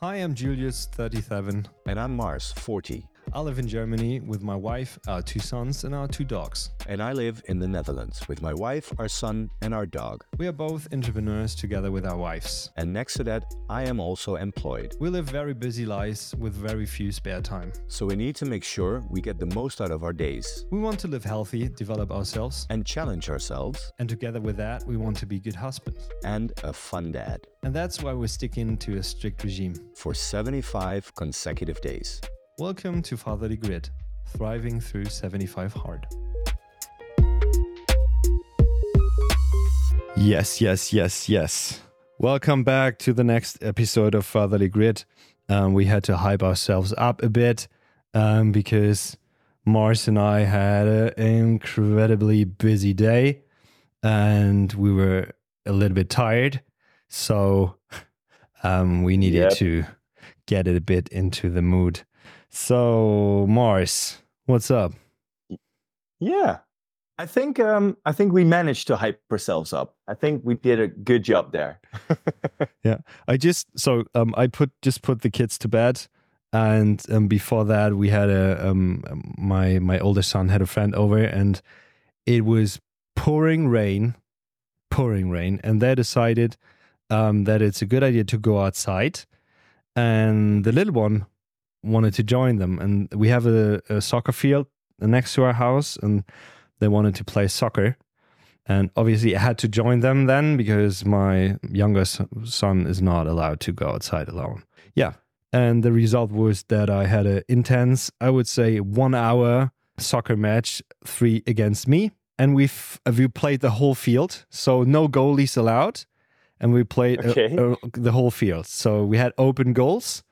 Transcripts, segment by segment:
Hi, I'm Julius, 37. And I'm Mars, 40. I live in Germany with my wife, our two sons, and our two dogs. And I live in the Netherlands with my wife, our son, and our dog. We are both entrepreneurs together with our wives. And next to that, I am also employed. We live very busy lives with very few spare time. So we need to make sure we get the most out of our days. We want to live healthy, develop ourselves, and challenge ourselves. And together with that, we want to be good husbands and a fun dad. And that's why we're sticking to a strict regime for 75 consecutive days. Welcome to Fatherly Grit, thriving through 75 hard. Yes, yes, yes, yes. Welcome back to the next episode of Fatherly Grit. Um, we had to hype ourselves up a bit um, because Mars and I had an incredibly busy day and we were a little bit tired. So um, we needed yep. to get it a bit into the mood. So, Mars, what's up? Yeah. I think um I think we managed to hype ourselves up. I think we did a good job there. yeah. I just so um I put just put the kids to bed and um before that we had a um my my older son had a friend over and it was pouring rain, pouring rain and they decided um that it's a good idea to go outside and the little one wanted to join them. And we have a, a soccer field next to our house, and they wanted to play soccer. And obviously, I had to join them then because my youngest son is not allowed to go outside alone. Yeah. And the result was that I had an intense, I would say, one hour soccer match, three against me. And we've uh, we played the whole field, so no goalies allowed. And we played uh, okay. a, a, the whole field. So we had open goals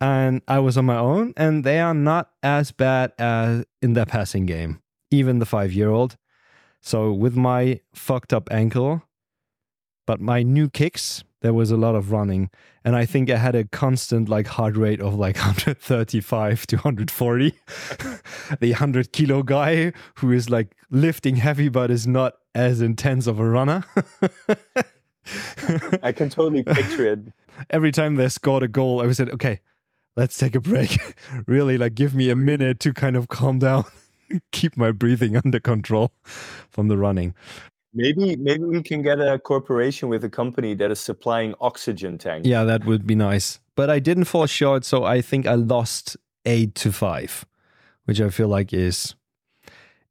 and I was on my own, and they are not as bad as in the passing game, even the five year old. So with my fucked up ankle, but my new kicks, there was a lot of running, and I think I had a constant like heart rate of like 135 to 140. the 100 kilo guy who is like lifting heavy but is not as intense of a runner. I can totally picture it. Every time they scored a goal, I said, okay, let's take a break. really, like, give me a minute to kind of calm down, keep my breathing under control from the running. Maybe maybe we can get a corporation with a company that is supplying oxygen tanks. Yeah, that would be nice. But I didn't fall short, so I think I lost eight to five, which I feel like is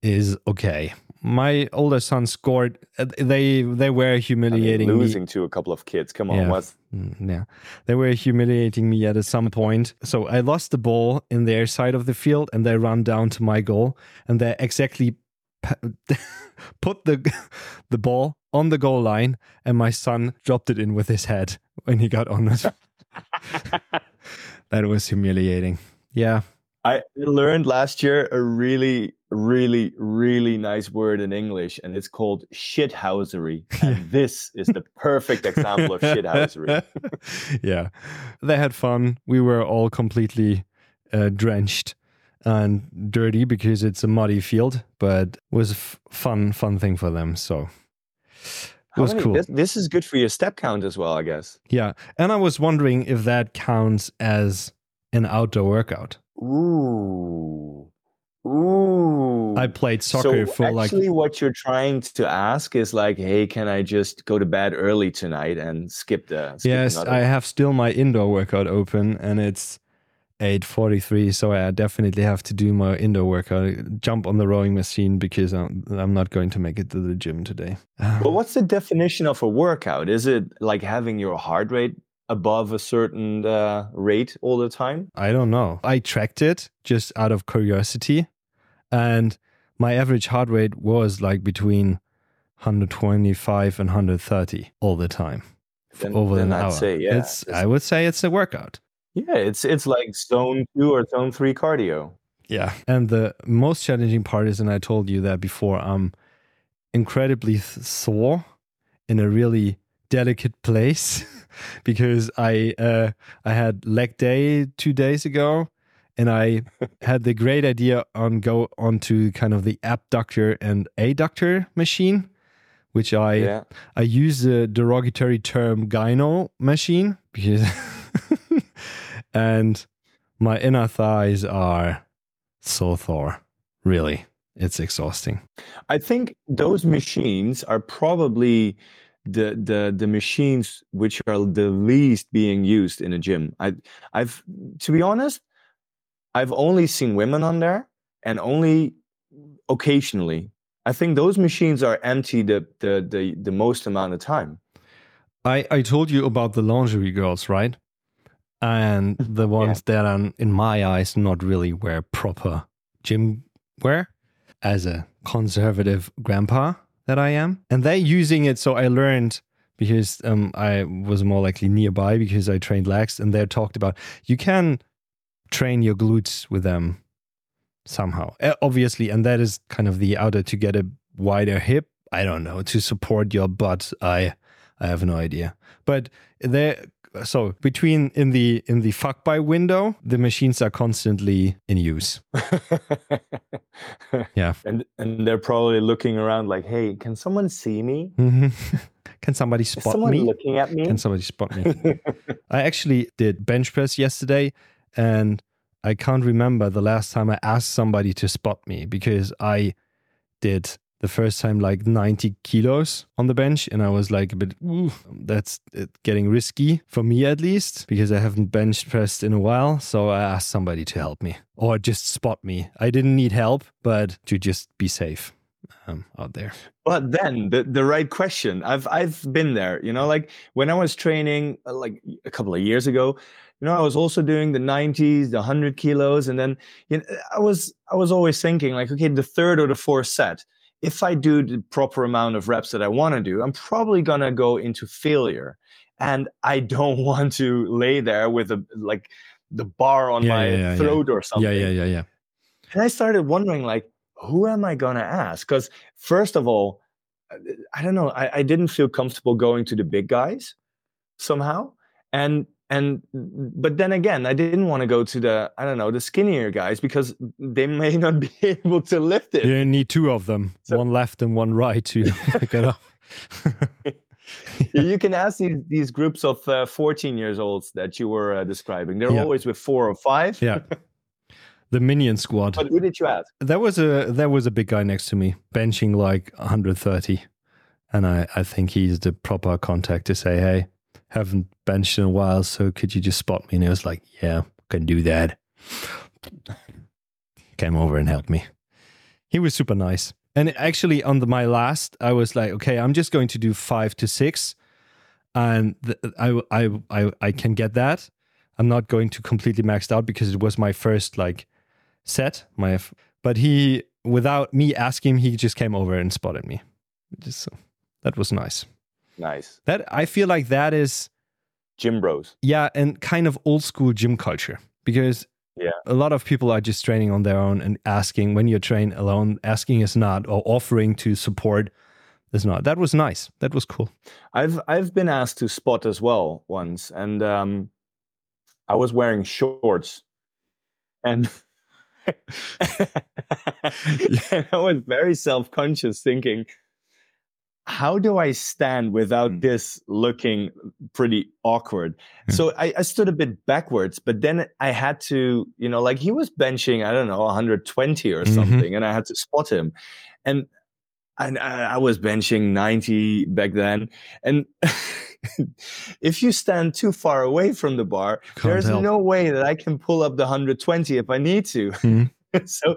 is okay my older son scored. They they were humiliating I mean, losing me. to a couple of kids. Come on, yeah. what's Mm, yeah? They were humiliating me at some point. So I lost the ball in their side of the field, and they run down to my goal, and they exactly put the the ball on the goal line, and my son dropped it in with his head when he got on it. that was humiliating. Yeah. I learned last year a really really, really nice word in English, and it's called shithousery. And this is the perfect example of shithousery. yeah, they had fun. We were all completely uh, drenched and dirty because it's a muddy field, but was a f- fun, fun thing for them. So it was many, cool. This, this is good for your step count as well, I guess. Yeah, and I was wondering if that counts as an outdoor workout. Ooh. Ooh. I played soccer so for actually like. Actually, what you're trying to ask is like, hey, can I just go to bed early tonight and skip the? Skip yes, I have still my indoor workout open, and it's eight forty three. So I definitely have to do my indoor workout, jump on the rowing machine because I'm, I'm not going to make it to the gym today. But what's the definition of a workout? Is it like having your heart rate above a certain uh, rate all the time? I don't know. I tracked it just out of curiosity and my average heart rate was like between 125 and 130 all the time then, over then an I'd hour. Say, yeah, it's, it's, I would say it's a workout. Yeah, it's it's like zone two or zone three cardio. Yeah, and the most challenging part is, and I told you that before, I'm incredibly sore in a really delicate place because I uh, I had leg day two days ago and I had the great idea on go onto kind of the abductor and adductor machine, which I yeah. I use the derogatory term gyno machine because and my inner thighs are so sore. Really, it's exhausting. I think those machines are probably the the the machines which are the least being used in a gym. I I've to be honest, I've only seen women on there and only occasionally. I think those machines are empty the the the, the most amount of time. I I told you about the lingerie girls, right? And the ones yeah. that are in my eyes not really wear proper gym wear as a conservative grandpa that I am. And they're using it. So I learned because um, I was more likely nearby because I trained legs and they talked about you can train your glutes with them somehow, obviously. And that is kind of the outer to get a wider hip. I don't know to support your butt. I I have no idea. But they so between in the in the fuck by window, the machines are constantly in use. yeah, and and they're probably looking around like, hey, can someone see me? Mm-hmm. Can somebody spot someone me? Looking at me? Can somebody spot me? I actually did bench press yesterday, and I can't remember the last time I asked somebody to spot me because I did the first time like 90 kilos on the bench and i was like a bit that's getting risky for me at least because i haven't bench pressed in a while so i asked somebody to help me or just spot me. I didn't need help but to just be safe um, out there. But then the, the right question. I've i've been there you know like when i was training uh, like a couple of years ago you know i was also doing the 90s the 100 kilos and then you know, i was i was always thinking like okay the third or the fourth set if I do the proper amount of reps that I want to do, I'm probably going to go into failure. And I don't want to lay there with a like the bar on yeah, my yeah, yeah, throat or something. Yeah, yeah, yeah, yeah. And I started wondering, like, who am I going to ask? Because first of all, I don't know, I, I didn't feel comfortable going to the big guys somehow. And and but then again i didn't want to go to the i don't know the skinnier guys because they may not be able to lift it. You need two of them so, one left and one right to pick it up. You can ask these, these groups of uh, 14 years olds that you were uh, describing. They're yeah. always with four or five. Yeah. The minion squad. But who did you ask? There was a there was a big guy next to me benching like 130 and i i think he's the proper contact to say hey haven't benched in a while, so could you just spot me? And he was like, yeah, can do that. Came over and helped me. He was super nice. And actually, on the, my last, I was like, okay, I'm just going to do five to six, and th- I, I, I, I can get that. I'm not going to completely maxed out because it was my first like set. My, f- but he, without me asking, he just came over and spotted me. Just so that was nice. Nice. That I feel like that is gym bros. Yeah, and kind of old school gym culture because yeah. A lot of people are just training on their own and asking when you train alone, asking is not or offering to support is not. That was nice. That was cool. I've I've been asked to spot as well once and um I was wearing shorts and I was very self-conscious thinking how do I stand without mm. this looking pretty awkward? Yeah. So I, I, stood a bit backwards, but then I had to, you know, like he was benching, I don't know, 120 or mm-hmm. something, and I had to spot him. And and I, I was benching 90 back then. And if you stand too far away from the bar, Can't there's help. no way that I can pull up the 120 if I need to. Mm-hmm. so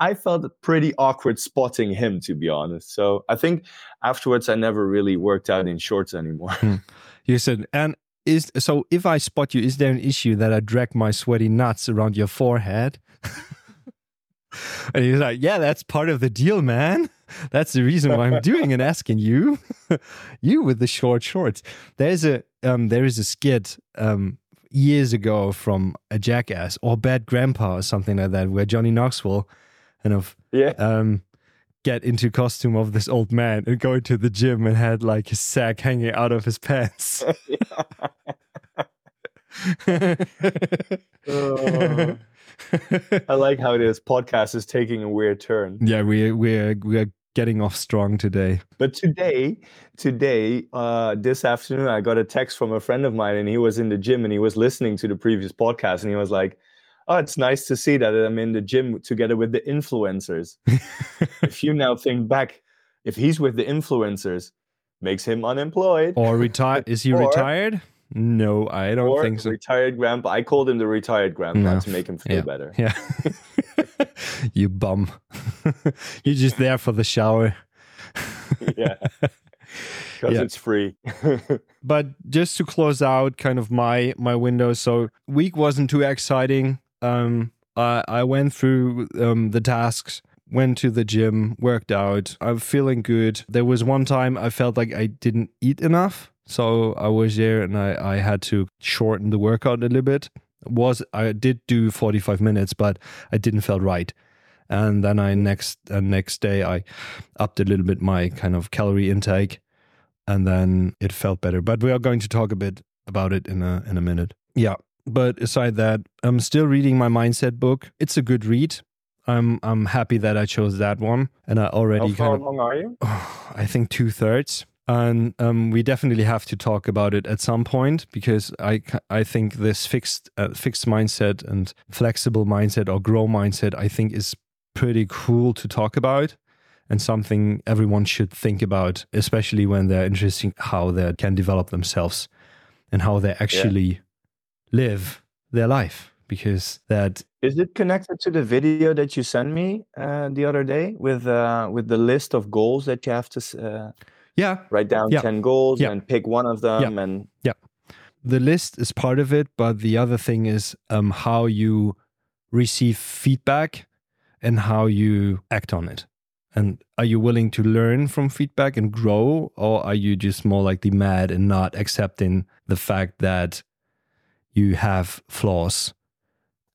I felt pretty awkward spotting him, to be honest. So I think afterwards, I never really worked out in shorts anymore. Hmm. You said, and is so if I spot you, is there an issue that I drag my sweaty nuts around your forehead? and he's like, yeah, that's part of the deal, man. That's the reason why I'm doing and asking you, you with the short shorts. There's a um, there is a skit um, years ago from a Jackass or Bad Grandpa or something like that, where Johnny Knoxville and of yeah um get into costume of this old man and go to the gym and had like his sack hanging out of his pants. oh. I like how this podcast is taking a weird turn. Yeah, we we're we're getting off strong today. But today, today, uh, this afternoon, I got a text from a friend of mine, and he was in the gym and he was listening to the previous podcast, and he was like, "Oh, it's nice to see that I'm in the gym together with the influencers." if you now think back, if he's with the influencers, makes him unemployed or retired. Is he Or- retired? No, I don't or think so. retired grandpa. I called him the retired grandpa No. to make him feel Yeah. better. Yeah. you bum. You're just there for the shower. yeah, because Yeah. it's free. But just to close out kind of my my window, so week wasn't too exciting. Um I I went through um the tasks, went to the gym, worked out. I'm feeling good. There was one time I felt like I didn't eat enough. So I was there and I, I had to shorten the workout a little bit. Was I did do 45 minutes, but I didn't feel right. And then I next uh, next day I upped a little bit my kind of calorie intake and then it felt better. But we are going to talk a bit about it in a in a minute. Yeah. But aside that, I'm still reading my mindset book. It's a good read. I'm I'm happy that I chose that one, and I How already far kind of along are you? I think two thirds. And um, we definitely have to talk about it at some point because I, I think this fixed uh, fixed mindset and flexible mindset or grow mindset I think is pretty cool to talk about and something everyone should think about, especially when they're interested in how they can develop themselves and how they actually live their life because that Is it connected to the video that you sent me uh, the other day with uh, with the list of goals that you have to uh, yeah write down Yeah. ten goals Yeah. and pick one of them and yeah, the list is part of it, but the other thing is um, how you receive feedback and how you act on it. And are you willing to learn from feedback and grow, or are you just more likely mad and not accepting the fact that you have flaws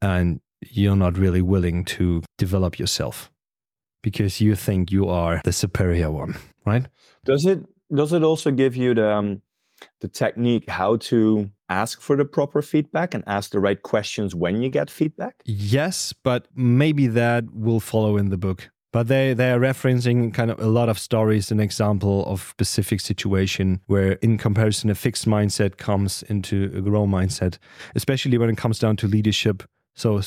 and you're not really willing to develop yourself because you think you are the superior one, right? does it does it also give you the um, the technique how to ask for the proper feedback and ask the right questions when you get feedback? Yes, but maybe that will follow in the book. But they they are referencing kind of a lot of stories, an example of specific situation where, in comparison, a fixed mindset comes into a grow mindset, especially when it comes down to leadership. So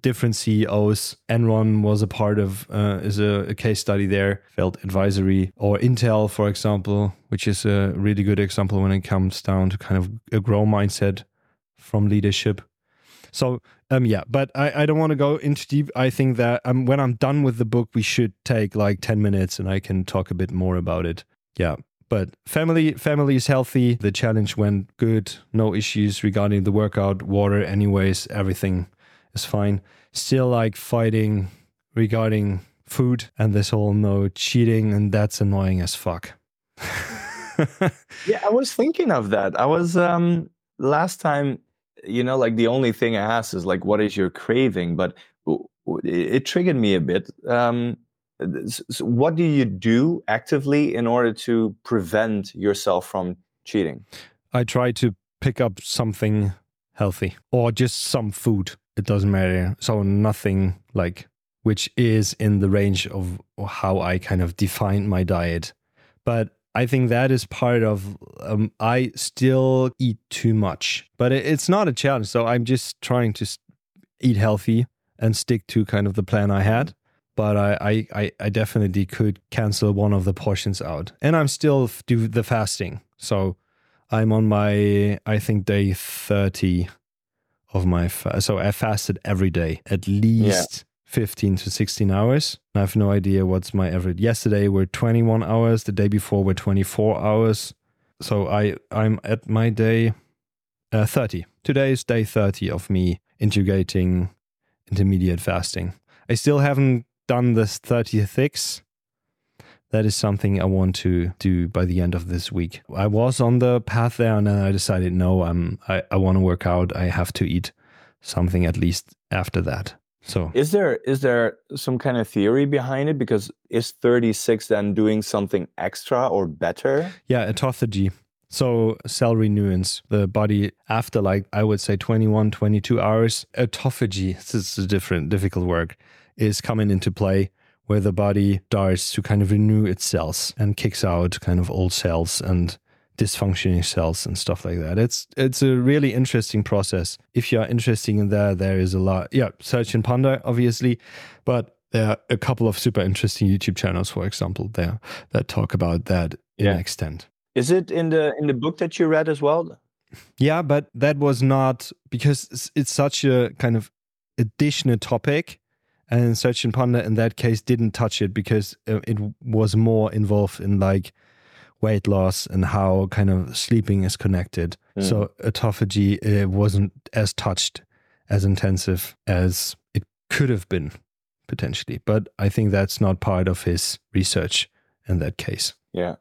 different CEOs. Enron was a part of uh, is a, a case study there. Felt advisory or Intel, for example, which is a really good example when it comes down to kind of a grow mindset from leadership. So um yeah, but I, I don't want to go into deep. I think that um when I'm done with the book, we should take like ten minutes and I can talk a bit more about it. Yeah. But family family is healthy. The challenge went good. No issues regarding the workout, water, anyways, everything is fine. Still like fighting regarding food and this whole no cheating and that's annoying as fuck. Yeah, I was thinking of that. I was um last time, you know, like the only thing I asked is like, what is your craving? But it, triggered me a bit. Um, s- s- what do you do actively in order to prevent yourself from cheating? I try to pick up something healthy or just some food. It doesn't matter. So nothing like which is in the range of how I kind of define my diet. But I think that is part of um, I still eat too much, but it, it's not a challenge. So I'm just trying to eat healthy and stick to kind of the plan I had. But I, I, I, definitely could cancel one of the portions out, and I'm still do the fasting. So I'm on my, I think, day 30 of my fast. So I fasted every day, at least 15 to 16 hours. I have no idea what's my average. Yesterday were 21 hours. The day before were 24 hours. So I, I'm at my day uh, 30. Today is day 30 of me integrating intermediate fasting. I still haven't done this 36 that is something I want to do by the end of this week. I was on the path there and then I decided no, I'm I, I want to work out. I have to eat something at least after that. So Is there is there some kind of theory behind it? Because is 36 then doing something extra or better? yeah, autophagy. So cell renewance, the body after like I would say 21, 22 hours, autophagy, this is a different difficult word, is coming into play where the body starts to kind of renew its cells and kicks out kind of old cells and dysfunctioning cells and stuff like that. It's it's a really interesting process. If you are interested in that, there is a lot. Yeah, Satchin Panda, obviously, but there are a couple of super interesting YouTube channels, for example, there that talk about that in Yeah. extent. Is it in the in the book that you read as well? Yeah, but that was not because it's- it's such a kind of additional topic, and Satchin Panda in that case didn't touch it because uh, it was more involved in like weight loss and how kind of sleeping is connected. Mm. So autophagy uh, wasn't as touched, as intensive as it could have been potentially. But I think that's not part of his research in that case. Yeah.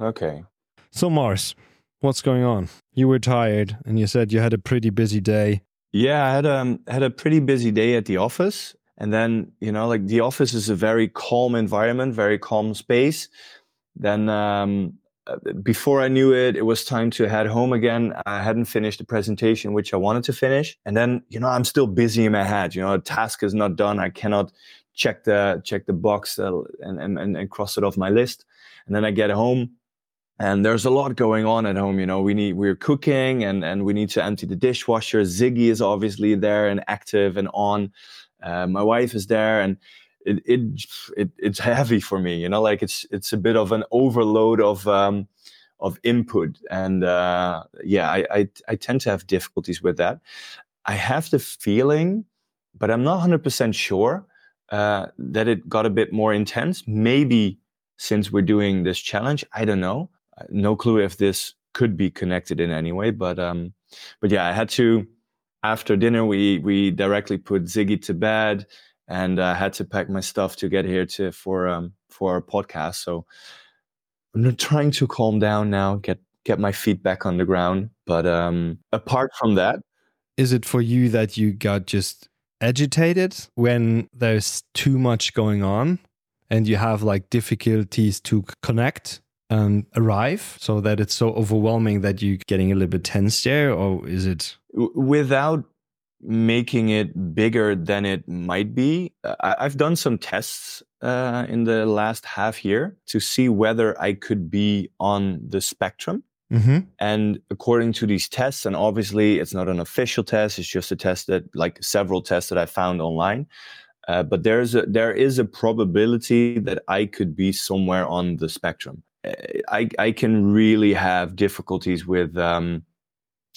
Okay. So Mars, what's going on? You were tired, and you said you had a pretty busy day. Yeah, I had um had a pretty busy day at the office, and then you know, like the office is a very calm environment, very calm space. Then um, before I knew it, it was time to head home again. I hadn't finished the presentation, which I wanted to finish, and then you know, I'm still busy in my head. You know, a task is not done. I cannot check the check the box uh, and, and and and cross it off my list. And then I get home, and there's a lot going on at home you know we need we're cooking and and we need to empty the dishwasher ziggy is obviously there and active and on uh, my wife is there and it, it it it's heavy for me you know like it's it's a bit of an overload of um of input. And uh yeah i i, I tend to have difficulties with that. I have the feeling but i'm not 100% sure uh that it got a bit more intense. Maybe since we're doing this challenge i don't know. No clue if this could be connected in any way but um but yeah i had to after dinner we we directly put ziggy to bed and i had to pack my stuff to get here to for um for our podcast so i'm trying to calm down now get get my feet back on the ground but um apart from that Is it for you that you got just agitated when there's too much going on and you have like difficulties to connect and arrive so that it's so overwhelming that you're getting a little bit tense there? Or is it? without making it bigger than it might be I- i've done some tests uh, in the last half year to see whether i could be on the spectrum Mm-hmm. And according to these tests, and obviously it's not an official test, it's just a test that, like several tests that I found online. Uh, but there's a there is a probability that I could be somewhere on the spectrum. Uh, I I can really have difficulties with. Um,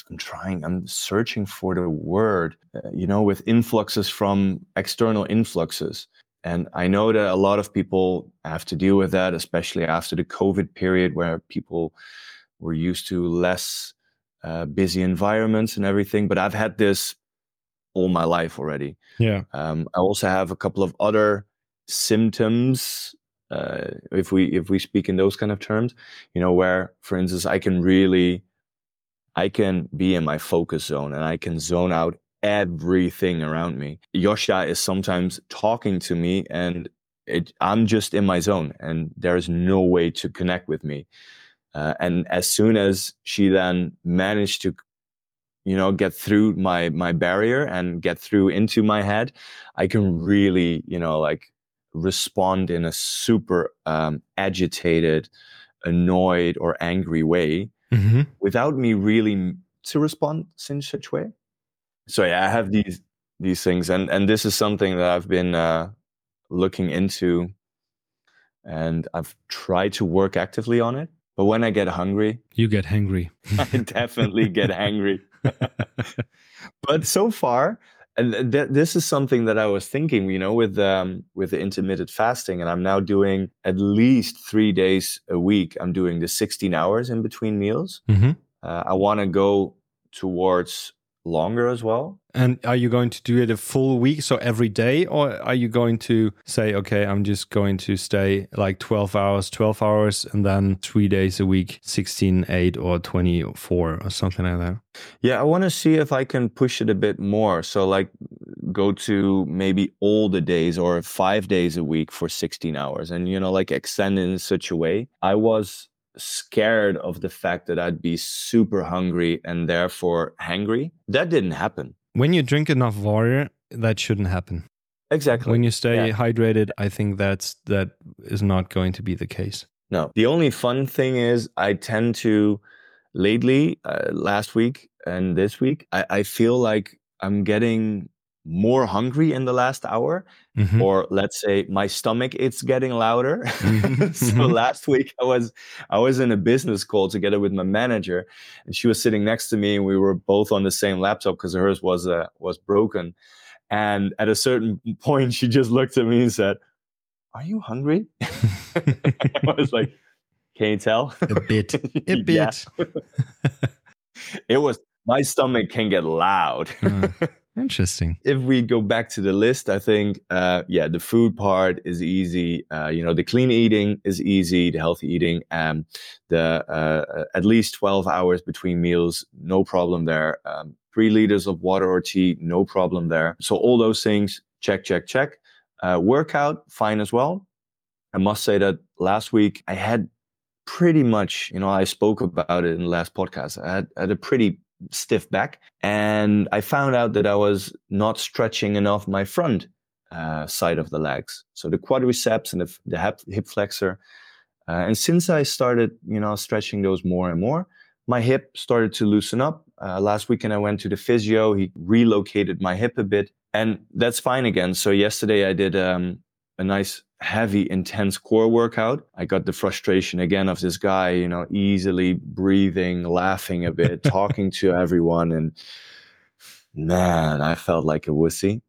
I'm trying. I'm searching for the word. Uh, you know, with influxes from external influxes. And I know that a lot of people have to deal with that, especially after the COVID period where people were used to less uh, busy environments and everything. But I've had this all my life already. Yeah. Um, I also have a couple of other symptoms, uh, if we if we speak in those kind of terms. You know, where, for instance, I can really, I can be in my focus zone and I can zone out everything around me. Yosha is sometimes talking to me and it, I'm just in my zone and there is no way to connect with me. Uh, and as soon as she then managed to, you know, get through my my barrier and get through into my head, I can really, you know, like respond in a super um, agitated, annoyed, or angry way Mm-hmm. without me really to respond in such way. So yeah, I have these these things, and and this is something that I've been uh, looking into, and I've tried to work actively on it. But when I get hungry, You get hangry. I definitely get angry. but so far, and th- this is something that I was thinking, you know, with um, with the intermittent fasting, and I'm now doing at least three days a week. I'm doing the 16 hours in between meals. mm-hmm. Uh, I want to go towards longer as well. And are you going to do it a full week, so every day, or are you going to say, okay, I'm just going to stay like 12 hours, 12 hours, and then three days a week, 16, 8, or 24, or something like that? Yeah, I want to see if I can push it a bit more. So, like, go to maybe all the days or five days a week for 16 hours and, you know, like extend in such a way. I was scared of the fact that I'd be super hungry and therefore hangry. That didn't happen. When you drink enough water, that shouldn't happen. exactly. When you stay Yeah. hydrated, I think that's that is not going to be the case. No. The only fun thing is I tend to lately, uh, last week and this week, I, I feel like I'm getting more hungry in the last hour, Mhm. or let's say my stomach it's getting louder. Mhm, so mhm. last week I was I was in a business call together with my manager, and she was sitting next to me, and we were both on the same laptop because hers was uh, was broken. And at a certain point, she just looked at me and said, "Are you hungry?" I was like, "Can you tell?" a bit, a bit. It was my stomach can get loud. Uh, interesting. if we go back to the list, I think, uh, yeah, the food part is easy. Uh, you know, the clean eating is easy, the healthy eating, um, the uh, at least 12 hours between meals, no problem there. Um, three liters of water or tea, no problem there. So all those things, check, check, check. Uh, workout, fine as well. I must say that last week I had pretty much, you know, I spoke about it in the last podcast. I had, I had a pretty stiff back, and I found out that I was not stretching enough my front uh, side of the legs, so the quadriceps and the, the hip, hip flexor. Uh, and since I started, you know, stretching those more and more, my hip started to loosen up. Uh, last weekend I went to the physio. He relocated my hip a bit, and that's fine again. So yesterday I did um, a nice heavy intense core workout. I got the frustration again of this guy you know easily breathing laughing a bit talking to everyone and man i felt like a wussy.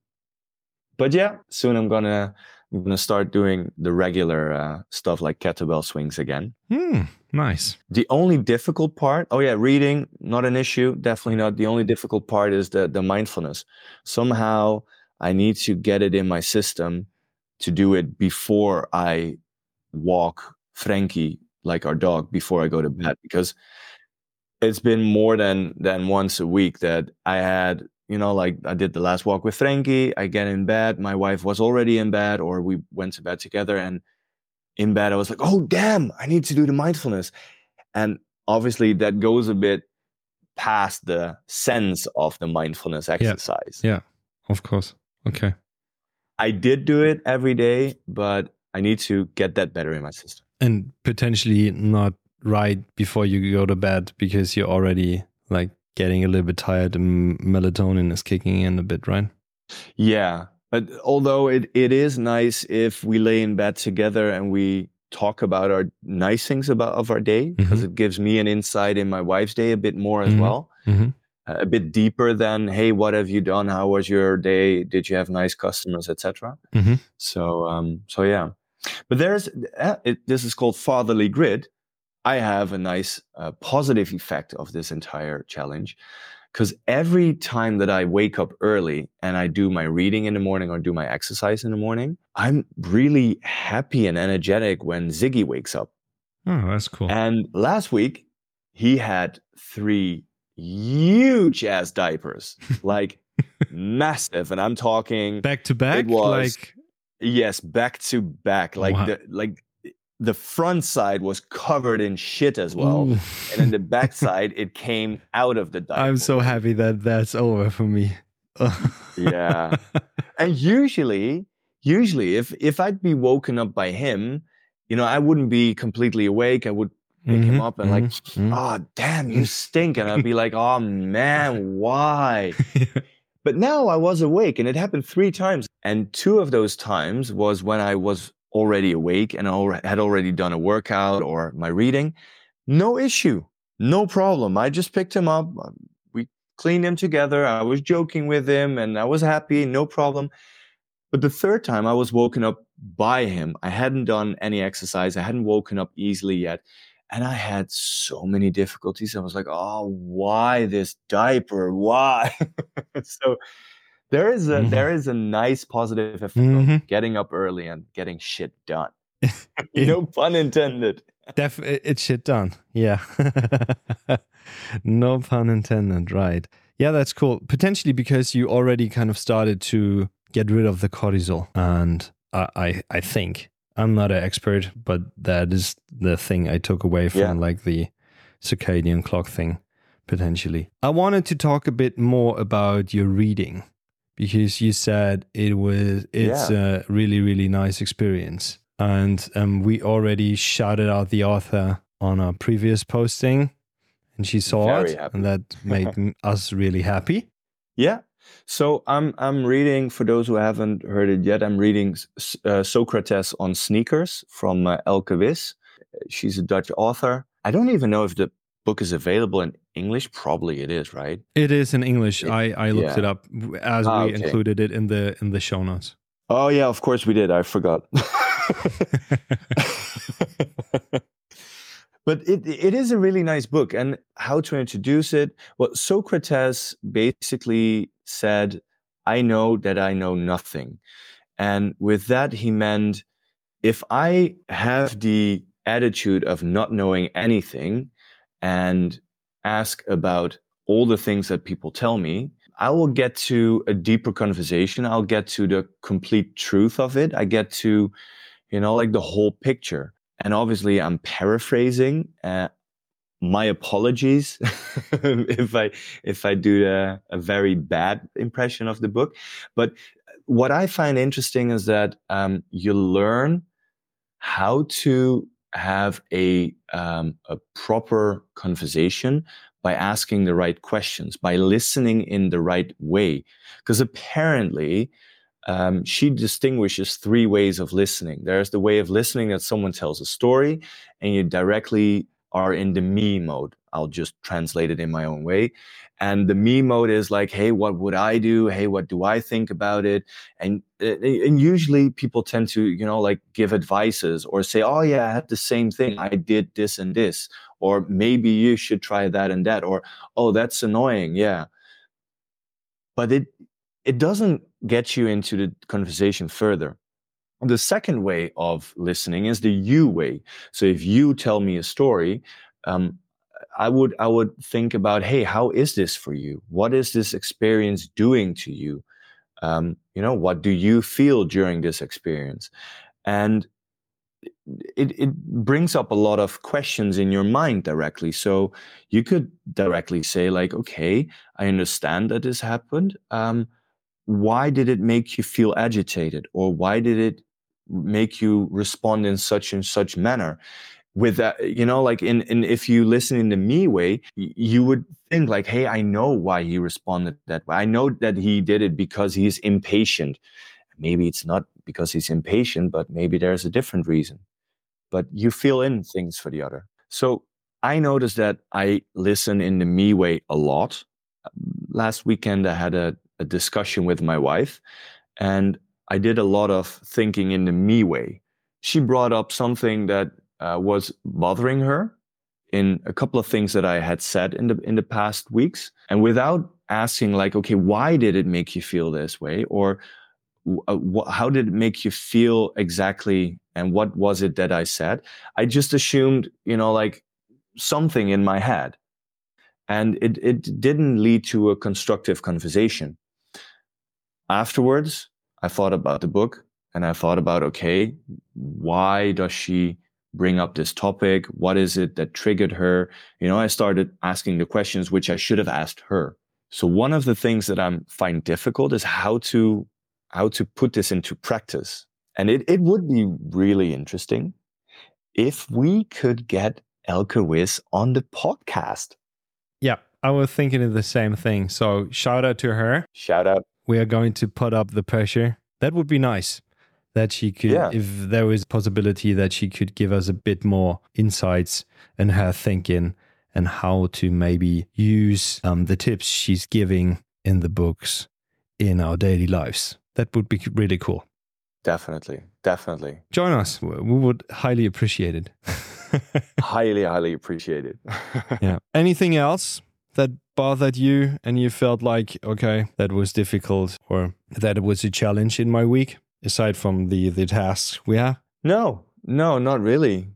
But yeah soon i'm gonna i'm gonna start doing the regular uh, stuff like kettlebell swings again. Hmm, nice. the only difficult part oh yeah reading not an issue definitely not. The only difficult part is the the mindfulness. Somehow i need to get it in my system to do it before i walk frankie like our dog before i go to bed because it's been more than than once a week that i had you know like i did the last walk with frankie i get in bed my wife was already in bed or we went to bed together and in bed i was like oh damn i need to do the mindfulness and obviously that goes a bit past the sense of the mindfulness exercise Yeah. Of course. Okay. I did do it every day but i need to get that better in my system And potentially not right before you go to bed because you're already like getting a little bit tired and melatonin is kicking in a bit, right? Yeah, but although it, it is nice if we lay in bed together and we talk about our nice things about of our day because it gives me an insight in my wife's day a bit more as Mhm. well, Mhm. uh, a bit deeper than hey, what have you done? How was your day? Did you have nice customers, etc. Mhm. So um, so yeah, but there's uh, it, this is called fatherly grit. I have a nice uh, positive effect of this entire challenge because every time that I wake up early and I do my reading in the morning or do my exercise in the morning, I'm really happy and energetic when Ziggy wakes up. Oh, that's cool. And last week, he had three huge ass diapers, like massive. And I'm talking, Back to back, was- like yes, back to back. Like Wow. the like the front side was covered in shit as well. Ooh. And then the back side, it came out of the diaper. I'm so happy that that's over for me. Yeah. and usually usually if if i'd be woken up by him you know i wouldn't be completely awake i would pick him Mhm, up and like mhm, oh damn you stink. And i'd be like oh man why? But now i was awake and it happened three times. And two of those times was when i was already awake and I had already done a workout or my reading. No issue. No problem. I just picked him up. We cleaned him together. I was joking with him and i was happy. No problem. But the third time I was woken up by him. I hadn't done any exercise. I hadn't woken up easily yet. And I had so many difficulties. I was like, oh, why this diaper? Why? so there is a Mhm. there is a nice positive effect Mhm. of getting up early and getting shit done. no pun intended. Def- it- it's shit done. Yeah. no pun intended. Right. Yeah, that's cool. Potentially because you already kind of started to get rid of the cortisol. And I, I, I think I'm not an expert, but that is the thing I took away from Yeah. like the circadian clock thing, potentially. I wanted to talk a bit more about your reading because you said it was it's a really really nice experience, and um, we already shouted out the author on our previous posting, and she saw Very it, happy. and that made us really happy. Yeah. So I'm I'm reading for those who haven't heard it yet. I'm reading uh, Socrates on sneakers from uh, Elke Wiss. She's a Dutch author. I don't even know if the book is available in English. Probably it is, right? It is in English. It- I, I looked yeah. it up as Ah, we okay. included it in the in the show notes. Oh yeah, of course we did. I forgot. but it it is a really nice book and how to introduce it well socrates basically said i know that i know nothing. And with that he meant if i have the attitude of not knowing anything and ask about all the things that people tell me i will get to a deeper conversation. I'll get to the complete truth of it. I get to you know like the whole picture. And obviously i'm paraphrasing uh, my apologies if i if i do a, a very bad impression of the book but what i find interesting is that um, you learn how to have a um, a proper conversation by asking the right questions by listening in the right way because apparently um, she distinguishes three ways of listening. There's the way of listening that someone tells a story and you directly are in the me mode. I'll just translate it in my own way. And the me mode is like, hey, what would I do? Hey, what do I think about it? And uh, and usually people tend to, you know, like give advices or say, oh yeah, I had the same thing. I did this and this, or maybe you should try that and that, or oh, that's annoying. Yeah. But it it doesn't get you into the conversation further. The second way of listening is the you way. So if you tell me a story, um, I would I would think about, hey, how is this for you? What is this experience doing to you? Um, you know, what do you feel during this experience? And it, it brings up a lot of questions in your mind directly. So you could directly say, like, okay, I understand that this happened. Um, why did it make you feel agitated or why did it make you respond in such and such manner. With that you know like in, in if you listen in the me way you would think like hey i know why he responded that way. I know that he did it because he's impatient. Maybe it's not because he's impatient but maybe there's a different reason. But you fill in things for the other. So i noticed that i listen in the me way a lot. Last weekend i had a a discussion with my wife and I did a lot of thinking in the me way. She brought up something that uh, was bothering her in a couple of things that I had said in the in the past weeks. And without asking like okay why did it make you feel this way? or uh, how did it make you feel exactly and what was it that I said? I just assumed you know like something in my head. And it it didn't lead to a constructive conversation. Afterwards, I thought about the book and I thought about, okay, why does she bring up this topic? What is it that triggered her? You know, I started asking the questions which I should have asked her. So one of the things that I find difficult is how to how to put this into practice. And it, it would be really interesting if we could get Elke Wiss on the podcast. Yeah, I was thinking of the same thing. So shout out to her. Shout out. We are going to put up the pressure. That would be nice. That she could, Yeah. if there is possibility that she could give us a bit more insights and her thinking and how to maybe use um, the tips she's giving in the books in our daily lives. That would be really cool. Definitely. Definitely. Join us. We would highly appreciate it. highly, highly appreciated. yeah. Anything else that bothered you and you felt like, okay, that was difficult or that it was a challenge in my week, aside from the, the tasks we have? No, no, not really.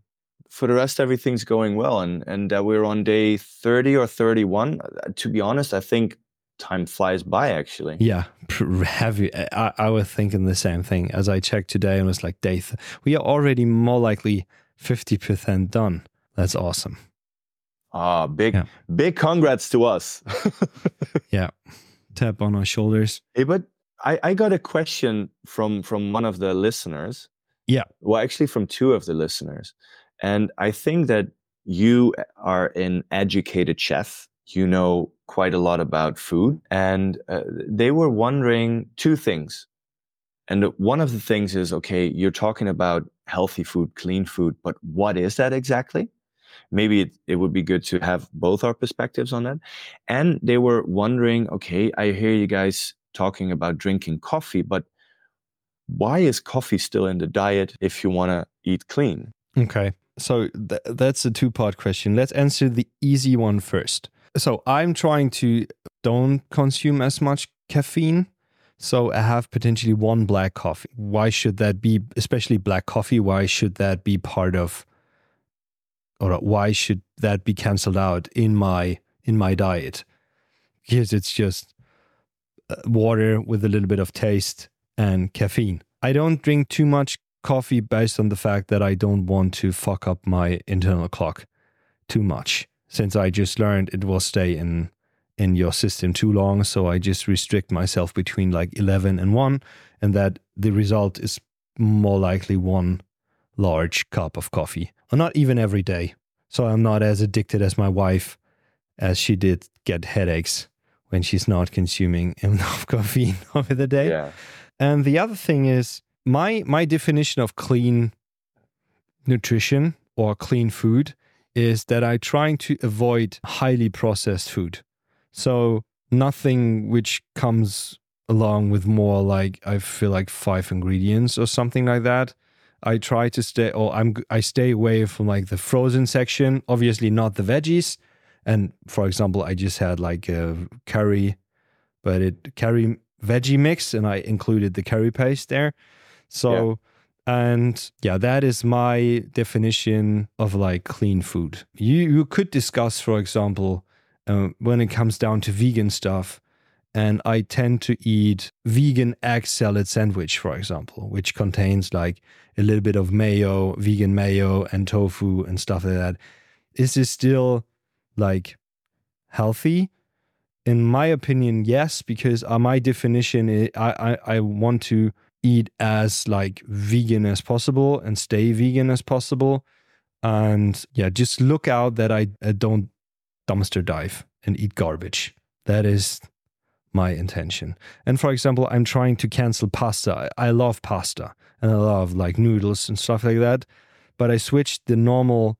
For the rest, everything's going well, and and uh, we're on day thirty or thirty-one. Uh, To be honest, I think time flies by. Actually, Yeah. Have you? I, I was thinking the same thing as I checked today and was like, day, th- we are already more likely 50% done. That's awesome. Ah, big, Yeah. big congrats to us. Yeah, tap on our shoulders. Hey, but I, I got a question from from one of the listeners. Yeah. Well, actually, from two of the listeners, and I think that you are an educated chef. You know quite a lot about food, and uh, they were wondering two things. And one of the things is okay, you're talking about healthy food, clean food, but what is that exactly? Maybe it, it would be good to have both our perspectives on that. And they were wondering okay, I hear you guys talking about drinking coffee, but why is coffee still in the diet if you want to eat clean? Okay. So th- that's a two part question. Let's answer the easy one first. So I'm trying to don't consume as much caffeine. So I have potentially one black coffee. Why should that be, especially black coffee? Why should that be part of, or why should that be canceled out in my in my diet? Because it's just uh, water with a little bit of taste and caffeine. I don't drink too much coffee based on the fact that I don't want to fuck up my internal clock too much. Since I just learned it will stay in in your system too long, so I just restrict myself between like 11 and 1 and that the result is more likely one large cup of coffee. Not even every day. So I'm not as addicted as my wife as she did get headaches when she's not consuming enough caffeine over the day. Yeah. And the other thing is my my definition of clean nutrition or clean food is that I trying to avoid highly processed food. So nothing which comes along with more like I feel like five ingredients or something like that. I try to stay or I'm I stay away from like the frozen section, obviously not the veggies. And for example, I just had like a curry, but it curry veggie mix and I included the curry paste there. So, and yeah, that is my definition of like clean food. You you could discuss, for example, uh, when it comes down to vegan stuff, and I tend to eat vegan egg salad sandwich, for example, which contains like a little bit of mayo, vegan mayo, and tofu and stuff like that. Is this still like healthy? In my opinion, yes, because uh, my definition is I, I, I want to eat as like vegan as possible and stay vegan as possible. And yeah, just look out that I, I don't dumpster dive and eat garbage. That is my intention. And for example, I'm trying to cancel pasta. I love pasta and I love like noodles and stuff like that. But I switched the normal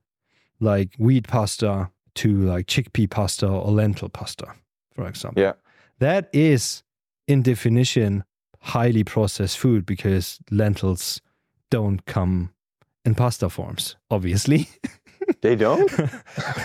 like wheat pasta to like chickpea pasta or lentil pasta, for example. Yeah. That is, in definition, highly processed food because lentils don't come in pasta forms, obviously. They don't?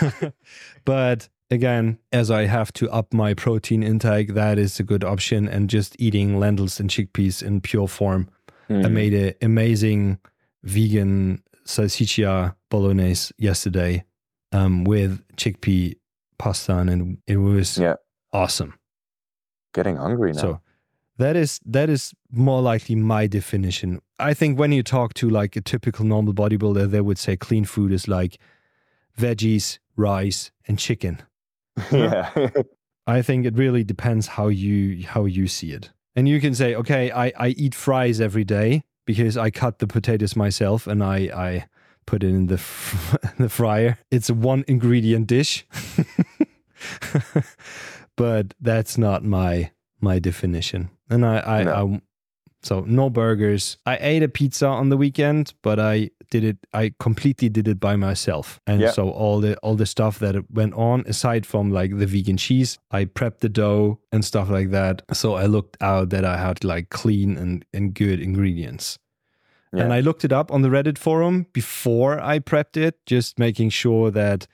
but again, as I have to up my protein intake, that is a good option. And just eating lentils and chickpeas in pure form. I Hmm. made an amazing vegan salsiccia bolognese yesterday um, with chickpea pasta, and it was Yeah. awesome. Getting hungry now. So that is that is more likely my definition. I think when you talk to like a typical normal bodybuilder, they would say clean food is like veggies, rice, and chicken. yeah. I think it really depends how you how you see it. And you can say, okay, I, I eat fries every day because I cut the potatoes myself and I, I put it in the the fryer. It's a one ingredient dish. but that's not my my definition. And I, I, No. So no burgers. I ate a pizza on the weekend, but I did it I completely did it by myself. And Yeah. so all the all the stuff that went on aside from like the vegan cheese, I prepped the dough and stuff like that. So I looked out that I had like clean and, and good ingredients. And I looked it up on the Reddit forum before I prepped it, just making sure that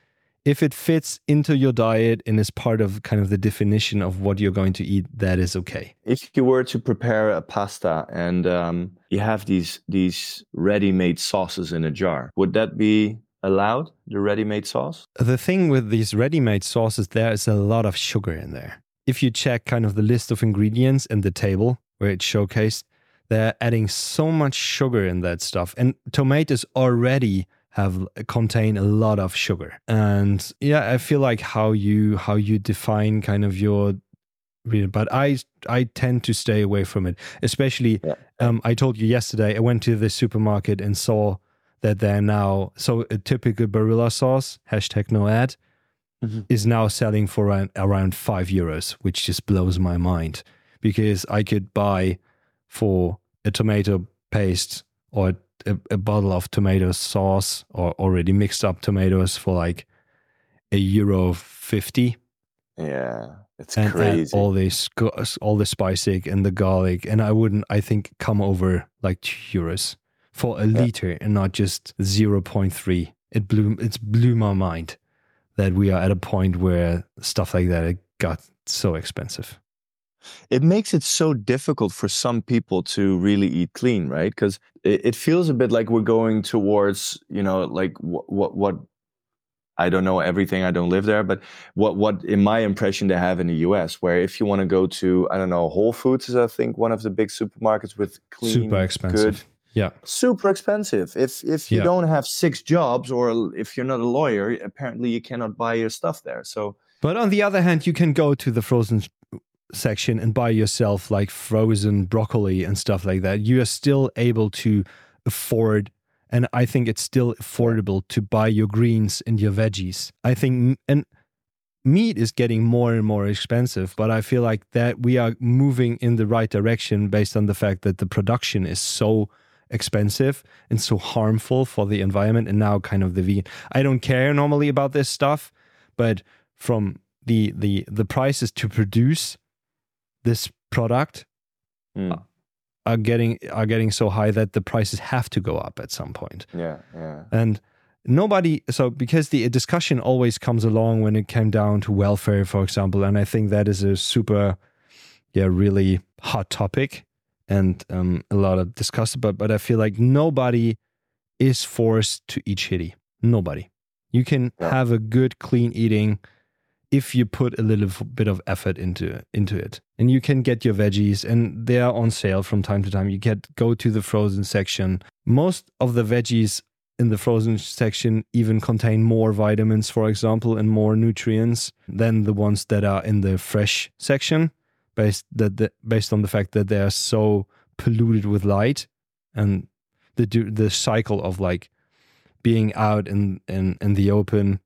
if it fits into your diet and is part of kind of the definition of what you're going to eat, that is okay. if you were to prepare a pasta and um, you have these these ready-made sauces in a jar, would that be allowed? The ready-made sauce? The thing with these ready made sauces, there is a lot of sugar in there. If you check kind of the list of ingredients and the table where it's showcased, they're adding so much sugar in that stuff. And tomatoes already have contain a lot of sugar. And yeah, I feel like how you how you define kind of your but I I tend to stay away from it. Especially, Yeah. um, I told you yesterday. I went to the supermarket and saw that they're now so a typical Barilla sauce hashtag no ad Mhm. is now selling for around, around five euros, which just blows my mind because I could buy for a tomato paste or a, a bottle of tomato sauce or already mixed up tomatoes for like a euro fifty. Yeah, it's and crazy. all this all the spicy and the garlic and i wouldn't i think come over like two euros for a liter and not just 0.3 it blew it's blew my mind that we are at a point where stuff like that got so expensive it makes it so difficult for some people to really eat clean, right? Because it, it feels a bit like we're going towards, you know, like what, what, what I don't know everything. I don't live there, but what, what in my impression they have in the US, where if you want to go to, I don't know, Whole Foods is I think one of the big supermarkets with clean, super expensive good, yeah super expensive. If if you Yeah. don't have six jobs or if you're not a lawyer, apparently you cannot buy your stuff there. So but on the other hand you can go to the frozen section and buy yourself like frozen broccoli and stuff like that you are still able to afford and i think it's still affordable to buy your greens and your veggies. I think and meat is getting more and more expensive but i feel like that we are moving in the right direction based on the fact that the production is so expensive and so harmful for the environment and now kind of the vegan. I don't care normally about this stuff but from the the the prices to produce this product mm, are getting are getting so high that the prices have to go up at some point yeah, yeah. and nobody so because the discussion always comes along when it came down to welfare for example and i think that is a super yeah really hot topic and um, a lot of discussed but but i feel like nobody is forced to eat shitty nobody you can Yeah. have a good clean eating if you put a little bit of effort into into it. And you can get your veggies and they are on sale from time to time. You get go to the frozen section. Most of the veggies in the frozen section even contain more vitamins for example and more nutrients than the ones that are in the fresh section based that the, based on the fact that they are so polluted with light and the the cycle of like being out in in, in the open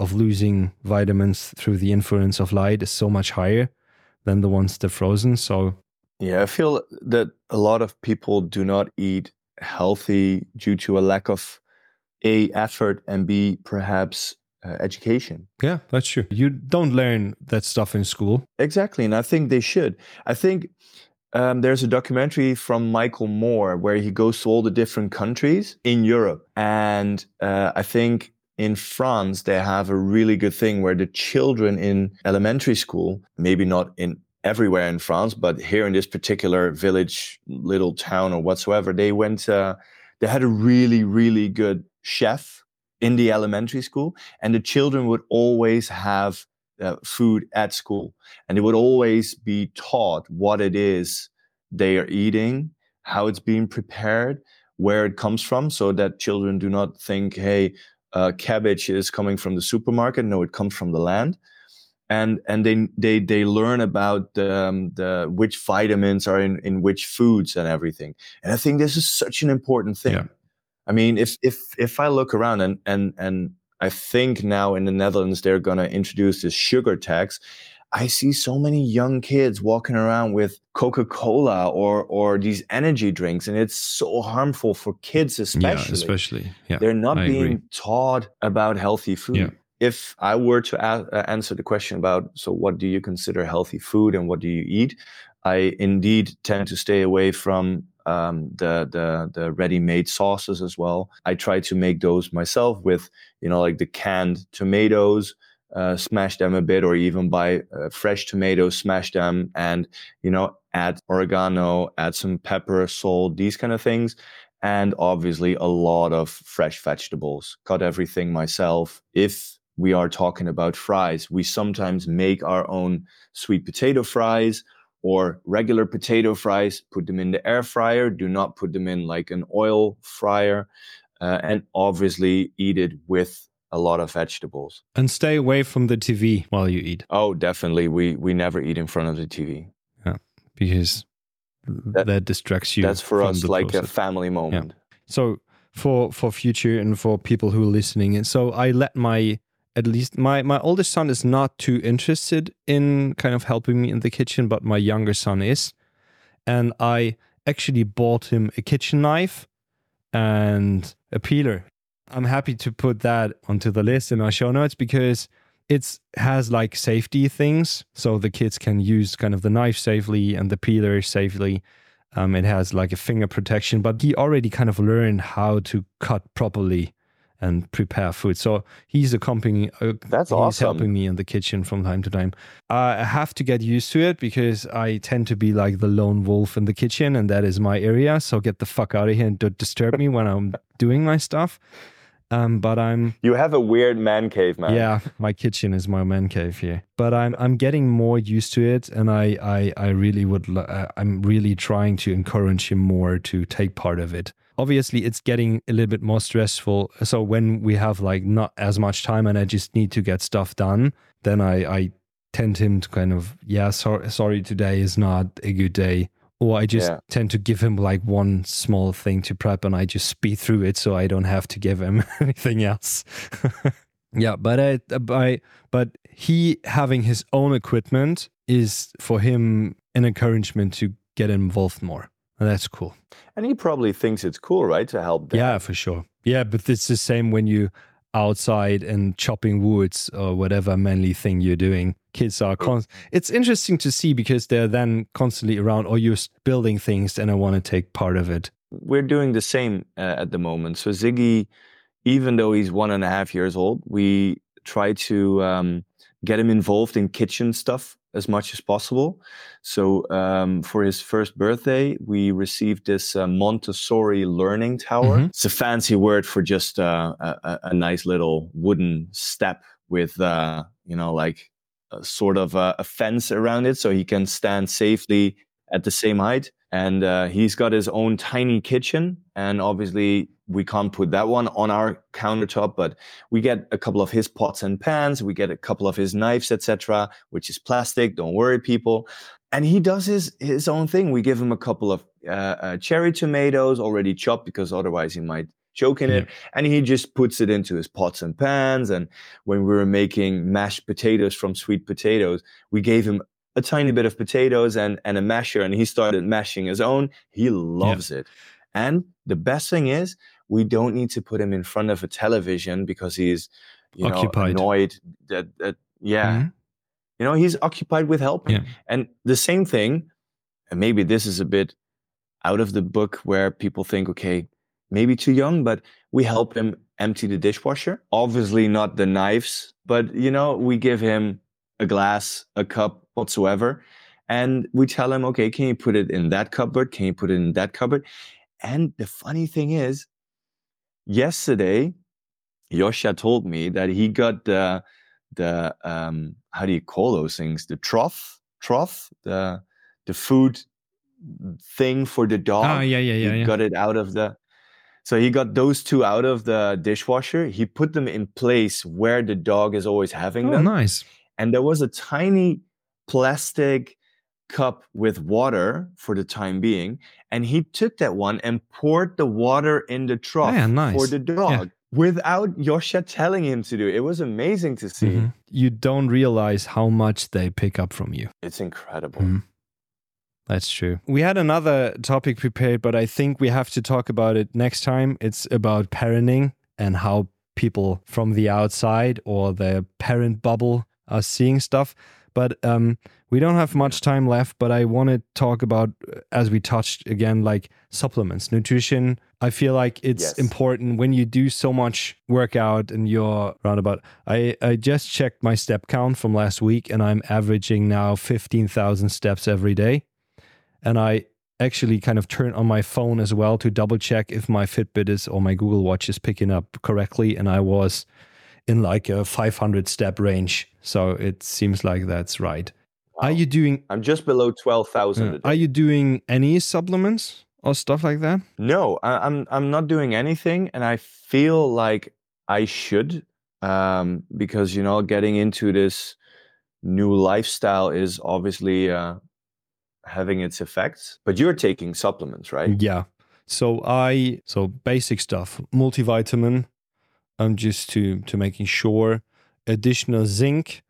of losing vitamins through the influence of light is so much higher than the ones that are frozen so Yeah, I feel that a lot of people do not eat healthy due to a lack of a effort and b perhaps uh, education. yeah that's true you don't learn that stuff in school Exactly, and I think they should. I think um, there's a documentary from Michael Moore where he goes to all the different countries in Europe, and uh, I think in France they have a really good thing where the children in elementary school, maybe not in everywhere in France, but here in this particular village, little town or whatsoever, they went. Uh, they had a really, really good chef in the elementary school, and the children would always have uh, food at school and they would always be taught what it is they are eating how it's being prepared where it comes from so that children do not think hey uh, cabbage is coming from the supermarket no it comes from the land and and they they they learn about the, um, the which vitamins are in in which foods and everything and i think this is such an important thing Yeah. i mean if if if i look around and and and I think now in the Netherlands they're going to introduce this sugar tax. I see so many young kids walking around with Coca-Cola or or these energy drinks, and it's so harmful for kids, especially. yeah especially yeah They're not I being agree. taught about healthy food. Yeah. If I were to a- uh, answer the question about so what do you consider healthy food and what do you eat, I indeed tend to stay away from um, the the the ready-made sauces as well. I try to make those myself with you know like the canned tomatoes, uh, smash them a bit, or even buy uh, fresh tomatoes, smash them, and you know add oregano, add some pepper, salt, these kind of things and obviously a lot of fresh vegetables. Cut everything myself. If we are talking about fries, we sometimes make our own sweet potato fries or regular potato fries, put them in the air fryer, do not put them in like an oil fryer, uh, and obviously eat it with a lot of vegetables. And stay away from the TV while you eat. Oh, definitely. We we never eat in front of the TV. Yeah, because that, that distracts you. That's for us like process. a family moment. Yeah. So for for future and for people who are listening, and so I let my at least my my oldest son is not too interested in kind of helping me in the kitchen, but my younger son is, and I actually bought him a kitchen knife and a peeler. I'm happy to put that onto the list in our show notes because it has like safety things. So the kids can use kind of the knife safely and the peeler safely. Um, it has like a finger protection but he already kind of learned how to cut properly and prepare food. So he's accompanying uh, that's he's awesome. helping me in the kitchen from time to time. I have to get used to it because i tend to be like the lone wolf in the kitchen and that is my area. So get the fuck out of here and don't disturb me when i'm doing my stuff um, but I'm you have a weird man cave, man. Yeah, my kitchen is my man cave here. But I'm I'm getting more used to it, and I I I really would uh, I'm really trying to encourage him more to take part of it. Obviously, it's getting a little bit more stressful. So when we have like not as much time, and I just need to get stuff done, then I I tend him to kind of yeah sorry sorry today is not a good day or I just yeah. tend to give him like one small thing to prep and I just speed through it so I don't have to give him anything else. yeah, but I, uh, I, but he having his own equipment is for him an encouragement to get involved more. And that's cool. And he probably thinks it's cool, right? To help. Yeah, for sure. Yeah, but it's the same when you outside and chopping woods or whatever manly thing you're doing. Kids are con- it's interesting to see because they're then constantly around or you're building things and I want to take part of it. We're doing the same uh, at the moment. So Ziggy, even though he's one and a half years old, we try to um, get him involved in kitchen stuff as much as possible. So um, for his first birthday, we received this uh, Montessori learning tower. Mm-hmm. It's a fancy word for just uh, a, a, nice little wooden step with, uh, you know, like sort of a, a, fence around it, so he can stand safely at the same height. And uh, he's got his own tiny kitchen, and obviously we can't put that one on our countertop, but we get a couple of his pots and pans, we get a couple of his knives, etc., which is plastic. Don't worry, people. And he does his his own thing. We give him a couple of uh, uh, cherry tomatoes already chopped because otherwise he might choke in yeah. it, and he just puts it into his pots and pans. And when we were making mashed potatoes from sweet potatoes, we gave him a tiny bit of potatoes and and a masher, and he started mashing his own. He loves yeah. it. And the best thing is, we don't need to put him in front of a television because he's you occupied. know annoyed that, that yeah mm-hmm. you know he's occupied with helping yeah. and the same thing and maybe this is a bit out of the book where people think okay maybe too young but we help him empty the dishwasher obviously not the knives but you know we give him a glass a cup whatsoever and we tell him okay can you put it in that cupboard can you put it in that cupboard and the funny thing is yesterday, Yosha told me that he got the the um, how do you call those things? The trough, trough, the the food thing for the dog. Oh yeah, yeah, yeah. He yeah. got it out of the. So he got those two out of the dishwasher. He put them in place where the dog is always having them. oh, them. nice. And there was a tiny plastic cup with water for the time being. And he took that one and poured the water in the trough yeah, nice. for the dog. Yeah. Without Yosha telling him to do it. It was amazing to see. Mm-hmm. You don't realize how much they pick up from you. It's incredible. Mm-hmm. That's true. We had another topic prepared, but I think we have to talk about it next time. It's about parenting and how people from the outside or the parent bubble are seeing stuff. But um, we don't have much time left, but I want to talk about, as we touched again, like supplements, nutrition. I feel like it's yes. important when you do so much workout and you're roundabout. I, I just checked my step count from last week and I'm averaging now 15,000 steps every day. And I actually kind of turn on my phone as well to double check if my Fitbit is or my Google Watch is picking up correctly. And I was in like a 500 step range. So it seems like that's right. Are you doing? I'm just below twelve thousand. Uh, are you doing any supplements or stuff like that? No, I, I'm. I'm not doing anything, and I feel like I should um, because you know getting into this new lifestyle is obviously uh, having its effects. But you're taking supplements, right? Yeah. So I so basic stuff, multivitamin, um, just to to making sure additional zinc,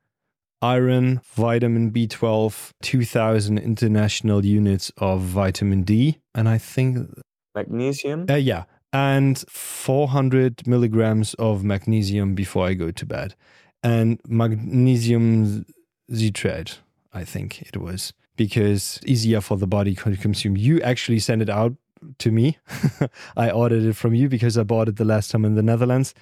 iron, vitamin B12, 2000 international units of vitamin D, and I think Magnesium. uh, yeah, and 400 milligrams of magnesium before I go to bed, and magnesium citrate, I think it was, because easier for the body to consume. You actually sent it out to me. I ordered it from you because I bought it the last time in the Netherlands,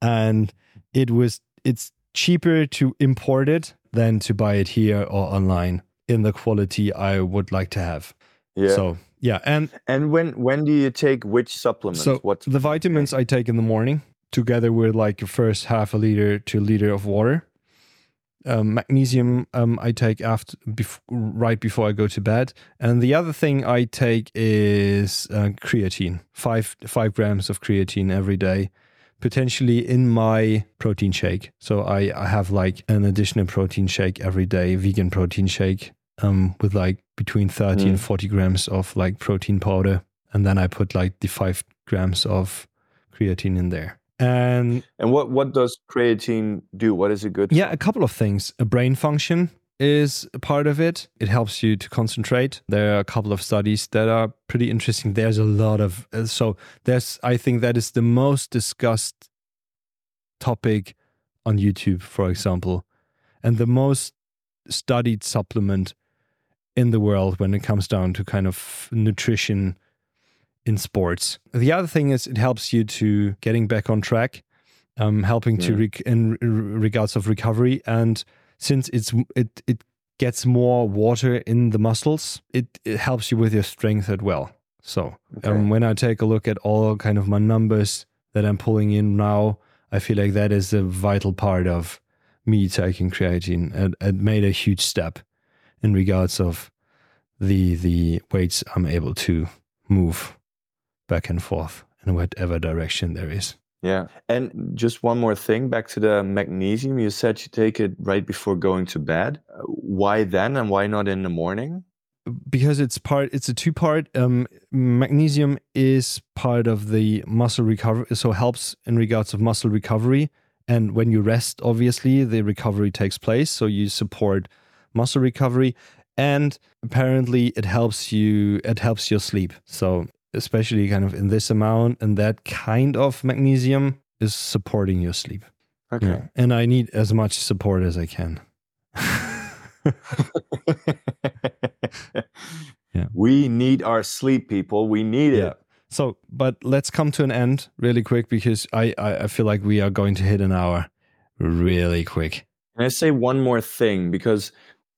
and it was it's cheaper to import it than to buy it here or online in the quality I would like to have. yeah. So yeah, and and when when do you take which supplements? so what the vitamins I take in the morning, together with like your first half a liter to a liter of water. Um, magnesium um, I take after bef- right before I go to bed, and the other thing I take is uh, creatine. Five five grams of creatine every day, potentially in my protein shake. So I, I have like an additional protein shake every day, vegan protein shake, um, with like between 30 Mm. and 40 grams of like protein powder. And then I put like the five grams of creatine in there. And and what what does creatine do? What is it good? For? Yeah, a couple of things. A brain function is a part of it. It helps you to concentrate. There are a couple of studies that are pretty interesting. There's a lot of uh, so there's I think that is the most discussed topic on YouTube, for example, and the most studied supplement in the world when it comes down to kind of nutrition in sports. The other thing is it helps you to getting back on track, um, helping to rec- in regards of recovery, and since it's it it gets more water in the muscles, it, it helps you with your strength as well. So Okay. um, when I take a look at all kind of my numbers that I'm pulling in now, I feel like that is a vital part of me taking creatine. and it made a huge step in regards of the the weights I'm able to move back and forth in whatever direction there is. Yeah. And just one more thing back to the magnesium. You said you take it right before going to bed. Why then and why not in the morning? because it's part it's a two part um magnesium is part of the muscle recovery so helps in regards of muscle recovery and when you rest obviously the recovery takes place so you support muscle recovery and apparently it helps you it helps your sleep so especially kind of in this amount and that kind of magnesium is supporting your sleep Okay. and i need as much support as i can Yeah. We need our sleep, people. We need it. Yeah. So, but let's come to an end really quick because I, I, I feel like we are going to hit an hour really quick. Can I say one more thing? Because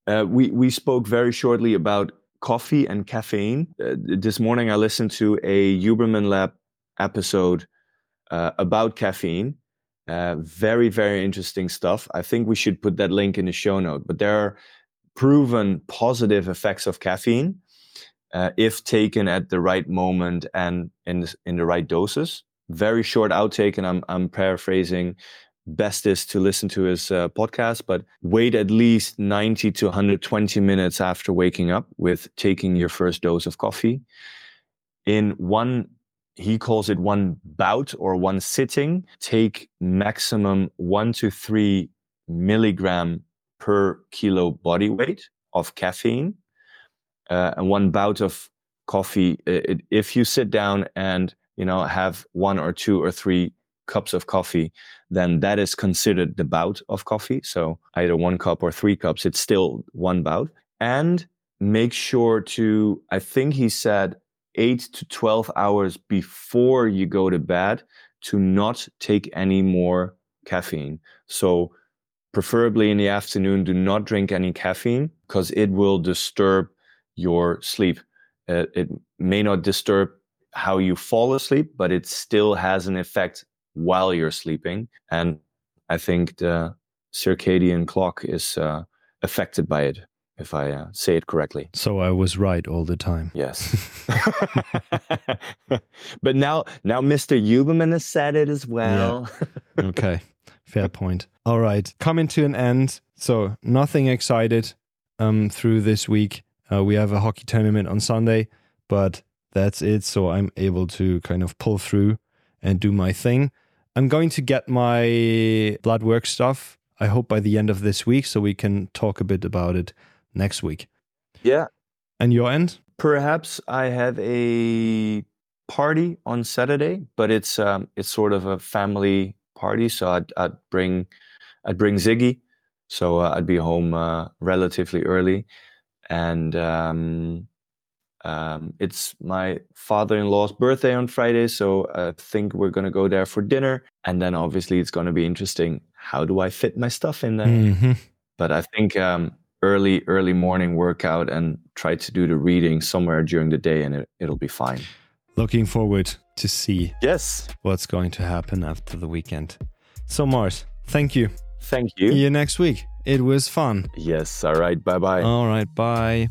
uh, we, we spoke very shortly about coffee and caffeine. Uh, this morning, I listened to a Huberman Lab episode uh, about caffeine. Uh, very, very interesting stuff. I think we should put that link in the show note. But there are proven positive effects of caffeine uh, if taken at the right moment and in the, in the right doses. Very short outtake, and I'm I'm paraphrasing. Best is to listen to his uh, podcast, but wait at least 90 to 120 minutes after waking up with taking your first dose of coffee. In one, he calls it one bout or one sitting, take maximum one to three milligram per kilo body weight of caffeine. Uh, and one bout of coffee, it, if you sit down and you know have one or two or three cups of coffee, then that is considered the bout of coffee. So either one cup or three cups, it's still one bout. And make sure to, I think he said eight to 12 hours before you go to bed to not take any more caffeine. So preferably in the afternoon, do not drink any caffeine because it will disturb your sleep. Uh, it may not disturb how you fall asleep, but it still has an effect while you're sleeping. And I think the circadian clock is uh, affected by it, if I uh, say it correctly. So I was right all the time. Yes. but now, now Mr. Huberman has said it as well. okay. fair point. All right, coming to an end. So nothing excited um, through this week. Uh, we have a hockey tournament on Sunday, but that's it. So I'm able to kind of pull through and do my thing. I'm going to get my blood work stuff. I hope by the end of this week, so we can talk a bit about it next week. Yeah. And your end? Perhaps I have a party on Saturday, but it's um, it's sort of a family party. So I'd, I'd bring I'd bring Ziggy, so uh, I'd be home uh, relatively early, and um, um, it's my father-in-law's birthday on Friday. So I think we're gonna go there for dinner, and then obviously it's gonna be interesting. How do I fit my stuff in there? Mm-hmm. But I think um, early early morning workout and try to do the reading somewhere during the day, and it, it'll be fine. Looking forward to see Yes. what's going to happen after the weekend. So Mars, thank you. Thank you. See you next week. It was fun. Yes. All right. Bye bye. All right, bye.